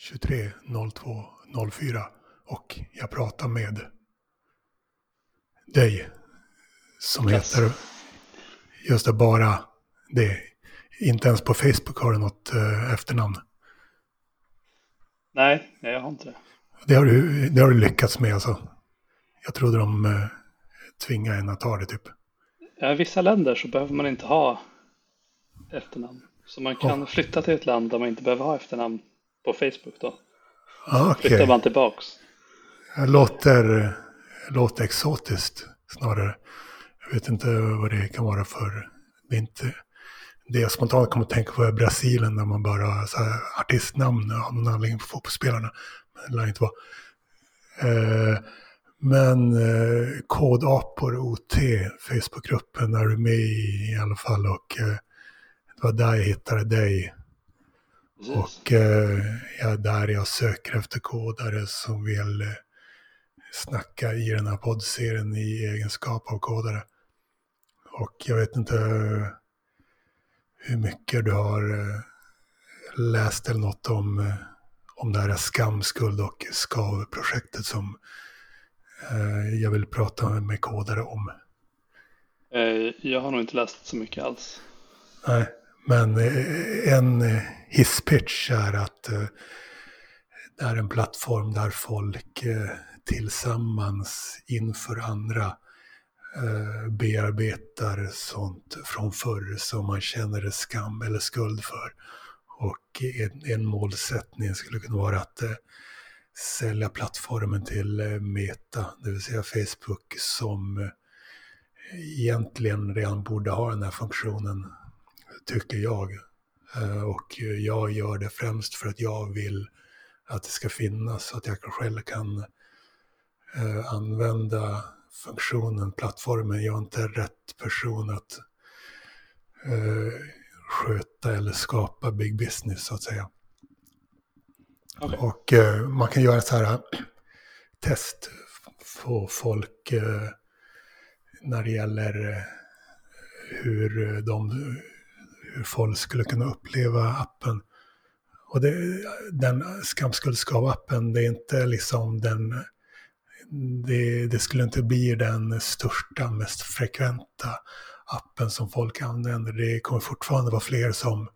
23 02 04 och jag pratar med dig som yes. heter just det, bara det. Inte ens på Facebook har du något uh, efternamn. Nej, jag har inte det. Det har du, det har du lyckats med alltså. Jag trodde de uh, tvingade en att ta det typ. Ja, I vissa länder så behöver man inte ha efternamn. Så man kan oh. flytta till ett land där man inte behöver ha efternamn på Facebook då. Ah, okay. Flyttar man tillbaks. Det låter, låter exotiskt snarare. Jag vet inte vad det kan vara för... Det är inte... Det jag spontant kommer att tänka på är Brasilien där man bara så här artistnamn av någon anledning på fotbollsspelarna. Men det lär inte vara. Eh, men eh, Kodapor OT, Facebookgruppen, är du med i i alla fall. Och eh, det var där jag hittade dig. Precis. Och eh, ja, där jag söker efter kodare som vill eh, snacka i den här poddserien i egenskap av kodare. Och jag vet inte hur mycket du har eh, läst eller något om, eh, om det här skam, skuld och skav-projektet som eh, jag vill prata med kodare om. Jag har nog inte läst så mycket alls. Nej, men en hisspitch är att eh, det är en plattform där folk eh, tillsammans inför andra eh, bearbetar sånt från förr som man känner skam eller skuld för. Och en, en målsättning skulle kunna vara att sälja plattformen till Meta, det vill säga Facebook, som egentligen redan borde ha den här funktionen, tycker jag. Eh, och jag gör det främst för att jag vill att det ska finnas, så att jag själv kan eh, använda funktionen, plattformen. Jag är inte rätt person att eh, sköta eller skapa big business så att säga. Okay. Och eh, man kan göra så här test på folk eh, när det gäller hur, de, hur folk skulle kunna uppleva appen. Och det, den skamskuldskav-appen, det är inte liksom den det, det, skulle inte bli den största, mest frekventa appen som folk använder. Det kommer fortfarande vara fler som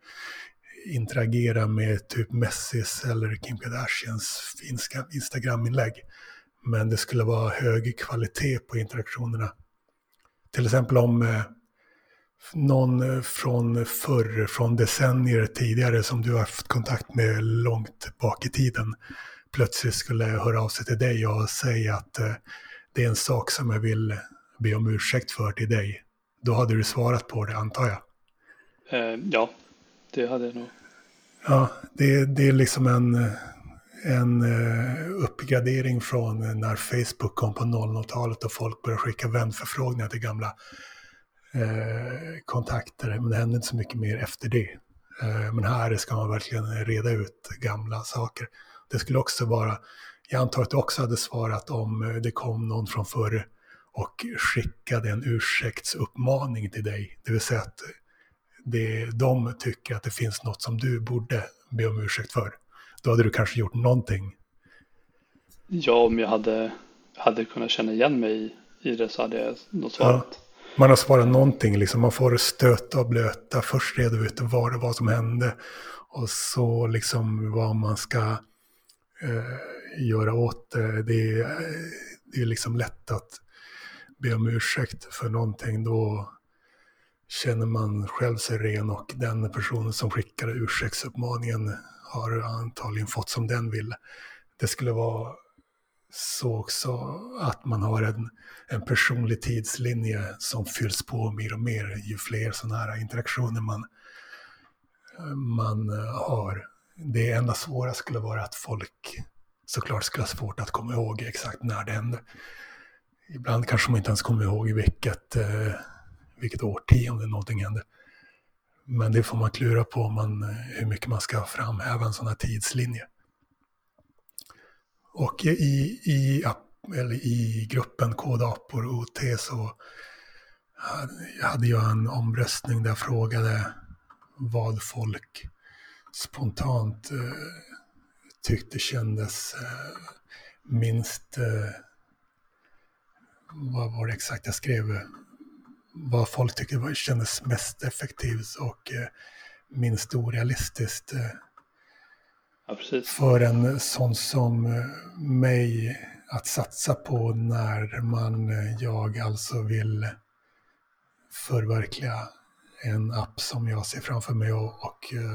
interagerar med typ Messis eller Kim Kardashians Instagram-inlägg. Men det skulle vara hög kvalitet på interaktionerna. Till exempel om eh, någon från förr, från decennier tidigare som du har haft kontakt med långt bak i tiden plötsligt skulle höra av sig till dig och säga att eh, det är en sak som jag vill be om ursäkt för till dig. Då hade du svarat på det antar jag? Eh, ja, det hade jag nog. Ja, det, det är liksom en, en uppgradering från när Facebook kom på 00-talet och folk började skicka vänförfrågningar till gamla uh, kontakter. Men det hände inte så mycket mer efter det. Uh, men här ska man verkligen reda ut gamla saker. Det skulle också vara, jag antar att du också hade svarat om eh, det kom någon från förr och skickade en ursäktsuppmaning till dig. Det vill säga att det, de tycker att det finns något som du borde be om ursäkt för. Då hade du kanske gjort någonting. Ja, om jag hade, hade kunnat känna igen mig i, det så hade jag nog svarat. Ja, man har svarat någonting, liksom. man får stöta och blöta. Först reda ut vad det var som hände och så liksom vad man ska eh, göra åt det. Det är, det är liksom lätt att be om ursäkt för någonting. Då känner man själv sig ren och den personen som skickade ursäktsuppmaningen har antagligen fått som den vill. Det skulle vara så också att man har en, en personlig tidslinje som fylls på mer och mer ju fler sådana här interaktioner man, man eh, har det enda svåra skulle vara att folk såklart skulle ha svårt att komma ihåg exakt när det hände. Ibland kanske man inte ens kommer ihåg i vilket, eh, vilket årtionde någonting hände. Men det får man klura på man, eh, hur mycket man ska framhäva en sån här tidslinje. Och i, i, eller i gruppen Kodapor OT så hade jag en omröstning där jag frågade vad folk spontant eh, tyckte kändes eh, minst, eh, vad var det exakt jag skrev, vad folk tyckte var, kändes mest effektivt och eh, minst orealistiskt. Eh, Ja, precis. för en sån som eh, mig att satsa på när man, eh, jag alltså vill förverkliga en app som jag ser framför mig och, och eh,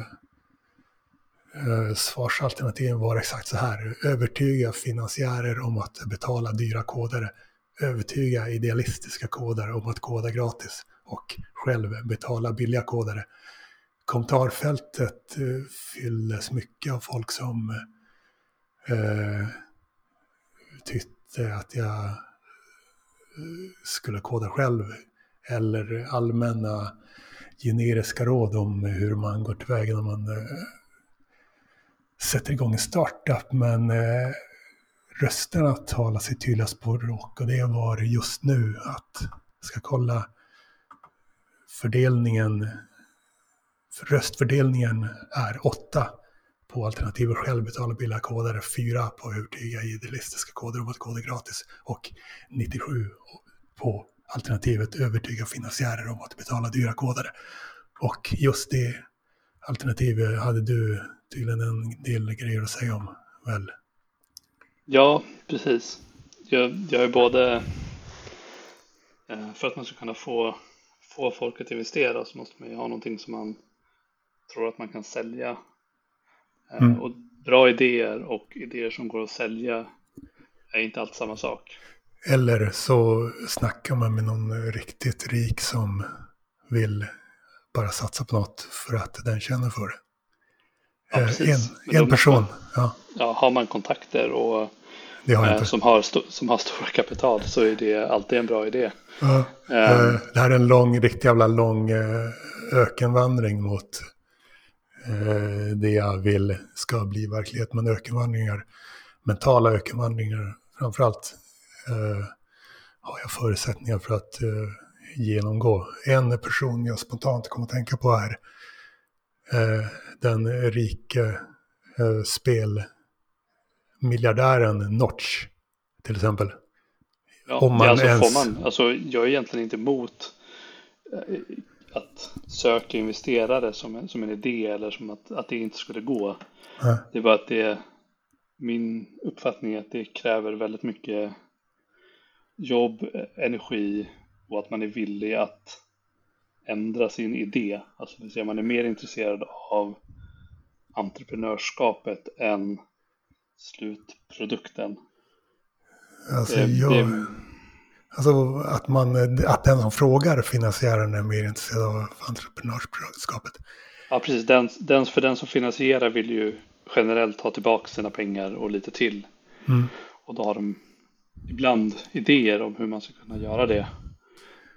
eh svarsalternativen var exakt så här. Övertyga finansiärer om att betala dyra kodare. Övertyga idealistiska kodare om att koda gratis och själv betala billiga kodare kommentarfältet eh, fylldes mycket av folk som eh, tyckte att jag eh, skulle koda själv. Eller allmänna generiska råd om hur man går tillväga när man eh, sätter igång en startup. Men eh, rösterna talar sitt tydliga språk och det var just nu att jag ska kolla fördelningen röstfördelningen är åtta på alternativet själv billiga kodare, fyra på övertyga idealistiska koder om att koda gratis och 97 på alternativet övertyga finansiärer om att betala dyra kodare. Och just det alternativet hade du tydligen en del grejer att säga om, väl? Ja, precis. Jag, jag är både eh, för att man ska kunna få, få folk att investera så måste man ju ha någonting som man tror att man kan sälja. Eh, Mm. Och bra idéer och idéer som går att sälja är inte alltid samma sak. Eller så snackar man med någon riktigt rik som vill bara satsa på något för att den känner för det. Ja, Eh, en en person, ja, Ja, har man kontakter och har eh, som, har som har stora kapital så är det alltid en bra idé. Ja, Eh, eh, det här är en lång, riktigt jävla lång ökenvandring mot eh, det jag vill ska bli verklighet. Men ökenvandringar, mentala ökenvandringar framförallt, eh, har jag förutsättningar för att eh, genomgå. En person jag spontant kommer att tänka på är eh, den rike eh, spelmiljardären Notch, till exempel. Ja, Om man ja, alltså ens- får man, alltså jag är egentligen inte emot att söka investerare som en, som en idé eller som att, att det inte skulle gå. Ja. Det är bara att det, min uppfattning är att det kräver väldigt mycket jobb, energi och att man är villig att ändra sin idé. Alltså det säga man är mer intresserad av entreprenörskapet än slutprodukten. Alltså, Det- jag, det- alltså att, man, att den som frågar finansiären är mer intresserad av entreprenörskapet. Ja, precis. Den, den, för den som finansierar vill ju generellt ha tillbaka sina pengar och lite till. Mm. Och då har de ibland idéer om hur man ska kunna göra det.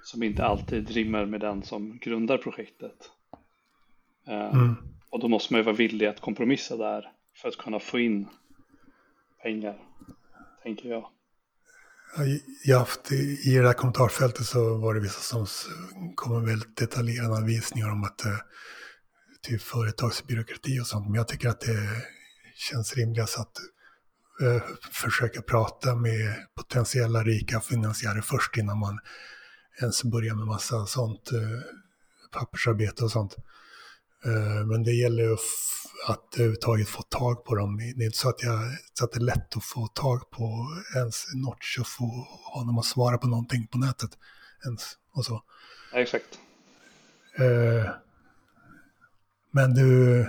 Som inte alltid rimmar med den som grundar projektet. Eh, Mm. Och då måste man ju vara villig att kompromissa där för att kunna få in pengar, tänker jag. I- Jag haft, I det här kommentarfältet så var det vissa som kom med väldigt detaljerade anvisningar om att eh, typ företagsbyråkrati och sånt. Men jag tycker att det känns rimligast att eh, försöka prata med potentiella rika finansiärer först innan man ens börjar med massa sånt eh, pappersarbete och sånt. Eh, Men det gäller ju att överhuvudtaget få tag på dem. Det är inte så att, jag, så att det är lätt att få tag på ens Notch och få honom att svara på någonting på nätet. Ens och så. Ja, exakt. Eh, Men du,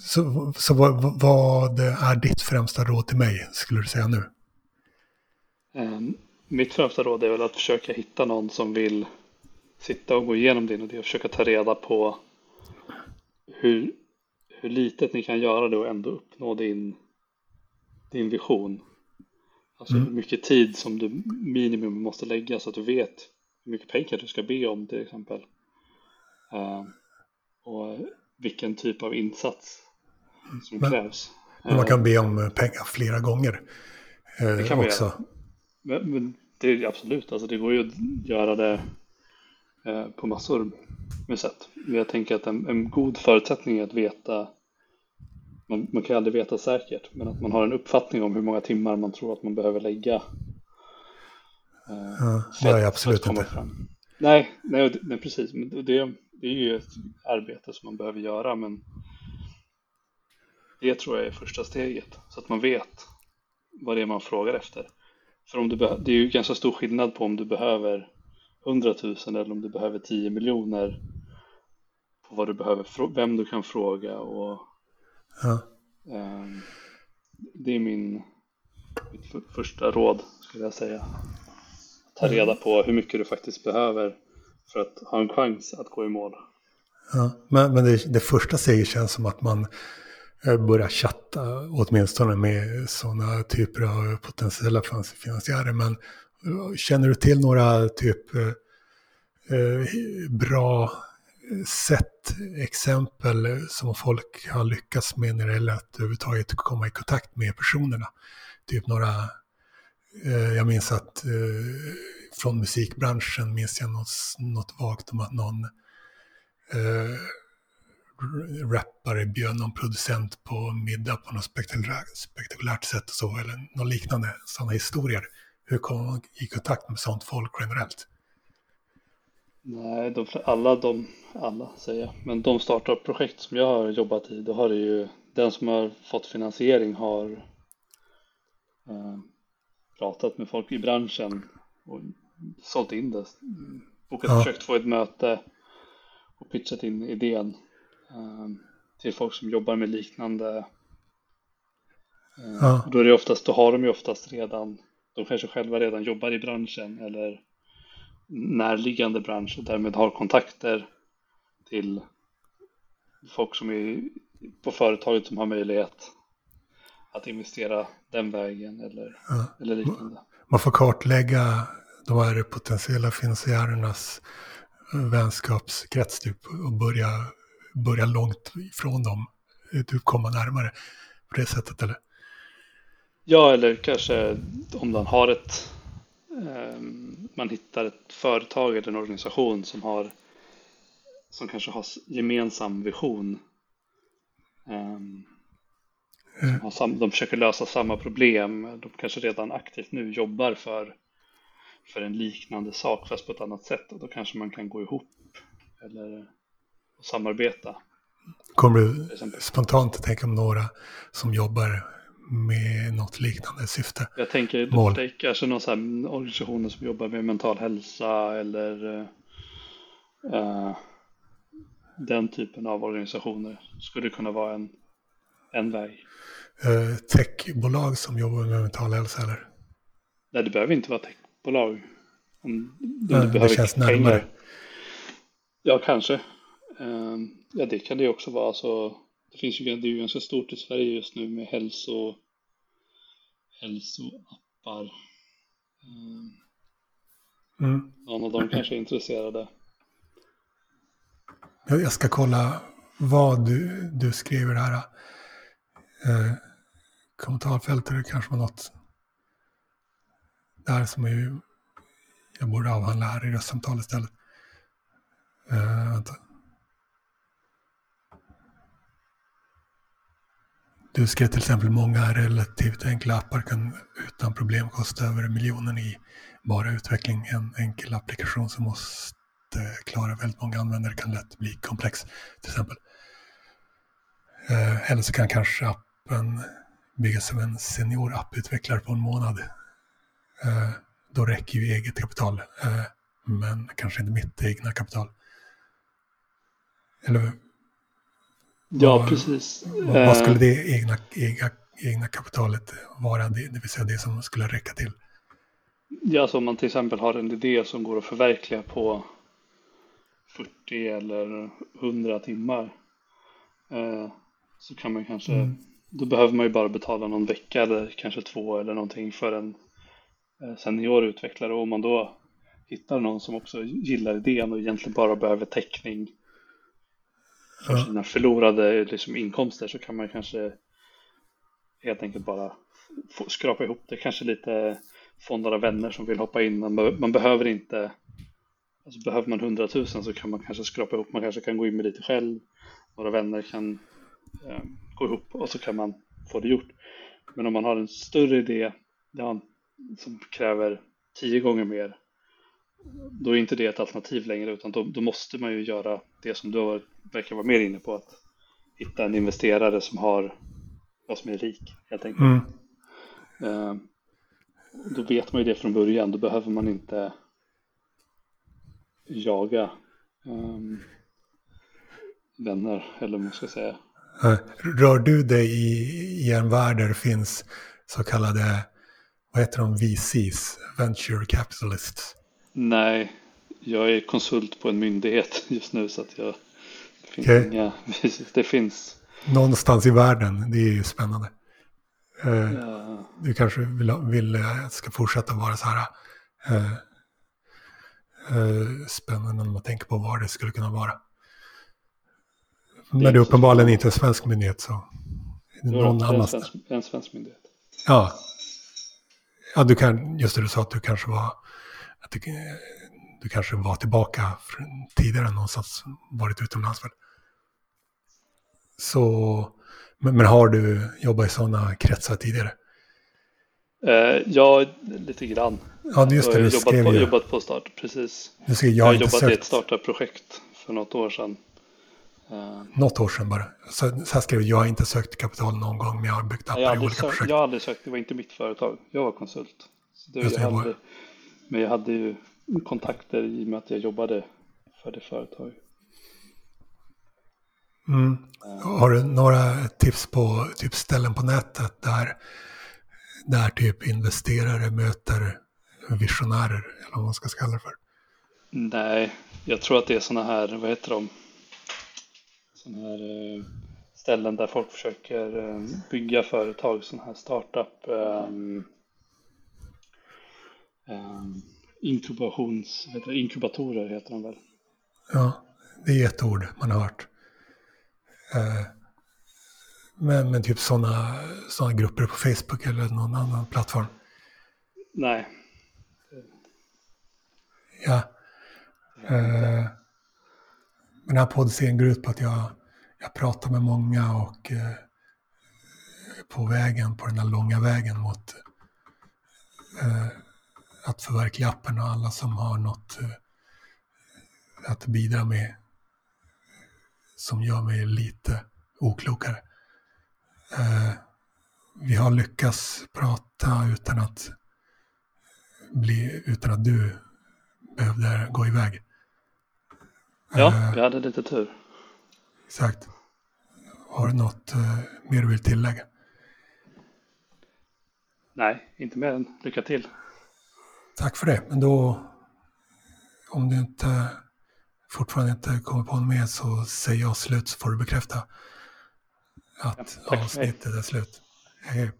så, så vad, vad är ditt främsta råd till mig, skulle du säga nu? Eh, Mitt främsta råd är väl att försöka hitta någon som vill sitta och gå igenom din idé och försöka ta reda på hur, hur litet ni kan göra det och ändå uppnå din, din vision. Alltså Mm. hur mycket tid som du minimum måste lägga så att du vet hur mycket pengar du ska be om till exempel. Eh, och vilken typ av insats som Men- krävs. Man Eh, kan be om pengar flera gånger. eh, Det kan man också. göra. Men, men det är absolut, alltså det går ju att göra det eh, på massor med sätt. Men jag tänker att en, en god förutsättning är att veta man, man kan aldrig veta säkert, men att man har en uppfattning om hur många timmar man tror att man behöver lägga. Eh, ja, jag absolut inte. Fram. Nej, nej, nej, precis. Men det, det är ju ett arbete som man behöver göra, men det tror jag är första steget, så att man vet vad det är man frågar efter. För om du det är ju ganska stor skillnad på om du behöver 100 000 eller om du behöver 10 miljoner på vad du behöver, vem du kan fråga och ja. um, det är min mitt första råd skulle jag säga. Ta reda på hur mycket du faktiskt behöver för att ha en chans att gå i mål. Ja, men, men det, det första steget känns som att man eh, börjar chatta åtminstone med sådana typer av potentiella finansiärer. Men eh, känner du till några typ eh, eh bra eh, sätt, exempel som folk har lyckats med när det gäller att överhuvudtaget komma i kontakt med personerna? Typ några, eh, jag minns att eh, från musikbranschen minns jag något, något vagt om att någon eh, rappare bjöd någon producent på middag på något spektakulärt, spektakulärt sätt och så, eller något liknande, sådana historier. Hur kommer man i kontakt med sånt folk generellt? Nej, de, alla de, alla säger jag, men de startup-projekt som jag har jobbat i, då har det ju, den som har fått finansiering har eh, pratat med folk i branschen och sålt in det, bokat, ja. försökt få ett möte och pitchat in idén eh, till folk som jobbar med liknande. Eh, ja. Då är det oftast, då har de ju oftast redan, de kanske själva redan jobbar i branschen eller närliggande bransch och därmed har kontakter till folk som är på företaget som har möjlighet att investera den vägen eller, ja. eller liknande. Man får kartlägga de här potentiella finansiärernas vänskapskrets typ, och börja, börja långt ifrån dem, typ komma närmare på det sättet eller? Ja, eller kanske om man har ett um, man hittar ett företag eller en organisation som har som kanske har gemensam vision. Um, mm. sam, de försöker lösa samma problem. De kanske redan aktivt nu jobbar för, för en liknande sak fast på ett annat sätt. Och då kanske man kan gå ihop eller samarbeta. Kommer du spontant att tänka om några som jobbar med något liknande syfte. Jag tänker Mål. kanske någon sån organisationer som jobbar med mental hälsa eller uh, den typen av organisationer skulle kunna vara en, en väg. Uh, techbolag som jobbar med mental hälsa eller? Nej, det behöver inte vara techbolag. Om, Nej, det känns närmare. Pengar. Ja, kanske. Uh, ja, det kan det också vara. Så det finns ju, det är ju ganska stort i Sverige just nu med hälso, hälsoappar. Mm. Någon av dem kanske är intresserade. Jag ska kolla vad du, du skriver här. Eh, kommentarfältet kanske var något där som är, jag borde avhandla här i röstsamtal istället. Eh, vänta. Du skrev till exempel många relativt enkla appar kan utan problem kosta över miljonen i bara utveckling. En enkel applikation som måste klara väldigt många användare kan lätt bli komplex till exempel. Eh, eller så kan kanske appen byggas som en senior apputvecklare på en månad. Eh, då räcker ju eget kapital, eh, men kanske inte mitt egna kapital. Eller Ja, precis. Vad, vad, skulle det egna, egna, egna kapitalet vara, det, det vill säga det som skulle räcka till? Ja, så om man till exempel har en idé som går att förverkliga på 40 eller 100 timmar eh, så kan man kanske, mm. då behöver man ju bara betala någon vecka eller kanske två eller någonting för en eh, senior utvecklare och om man då hittar någon som också gillar idén och egentligen bara behöver täckning för ja. sina förlorade liksom, inkomster så kan man kanske helt enkelt bara få, skrapa ihop det. Kanske lite få några vänner som vill hoppa in. Man, man behöver inte, alltså behöver man hundratusen så kan man kanske skrapa ihop, man kanske kan gå in med lite själv. Några vänner kan, eh, gå ihop och så kan man få det gjort. Men om man har en större idé som kräver tio gånger mer, då är inte det ett alternativ längre utan då, då måste man ju göra det som du verkar vara mer inne på, att hitta en investerare som har vad som är rik helt enkelt. Mm. Uh, då vet man ju det från början, då behöver man inte jaga um, vänner, eller vad man ska säga. Rör du dig i, i en värld där det finns så kallade, vad heter de, VCs, Venture Capitalists? Nej, jag är konsult på en myndighet just nu så att jag, det finns okay. inga, det finns. Någonstans i världen, det är ju spännande. Uh, ja. Du kanske vill, vill det ska fortsätta vara så här uh, uh, spännande när man tänker på var det skulle kunna vara. Men det är uppenbarligen inte en svensk myndighet så. Någon en, svensk, en svensk myndighet. Ja. Ja, du kan, just det du sa att du kanske var, att du, du kanske var tillbaka tidigare någonstans, varit utomlands väl? Så, men, men har du jobbat i sådana kretsar tidigare? Eh, ja, lite grann. Ja, just det, du jobbat skrev på, ju. jobbat på start, precis. Du skrev, jag, jag har jobbat sökt... i ett startup-projekt för något år sedan. Uh, Något år sedan bara. Så, så här skrev jag, jag har inte sökt kapital någon gång, men jag har byggt appar i olika sökt, projekt. Jag har aldrig sökt, det var inte mitt företag. Jag var konsult. Så det, jag jag hade, men jag hade ju kontakter i och med att jag jobbade för det företaget. Mm. Uh, har du några tips på typ ställen på nätet där, där typ investerare möter visionärer, eller vad man ska kalla det för? Nej, jag tror att det är sådana här, vad heter de? sådana här eh, ställen där folk försöker eh, bygga företag, sådana här startup um, um, inkubations, heter det, inkubatorer heter de väl? Ja, det är ett ord man har hört. Uh, men, men typ sådana såna grupper på Facebook eller någon annan plattform? Nej. Ja. Uh, den här poddserien går ut på att jag, jag pratar med många och eh, på vägen, på den här långa vägen mot eh, att förverkliga appen och alla som har något eh, att bidra med som gör mig lite oklokare. Eh, vi har lyckats prata utan att bli, utan att du behövde gå iväg. Ja, uh, vi hade lite tur. Exakt. Har du något mer du vill tillägga? Nej, inte mer än lycka till. Tack för det. Men då, om du inte fortfarande inte kommer på något mer så säger jag slut så får du bekräfta att ja, avsnittet är slut. Hej.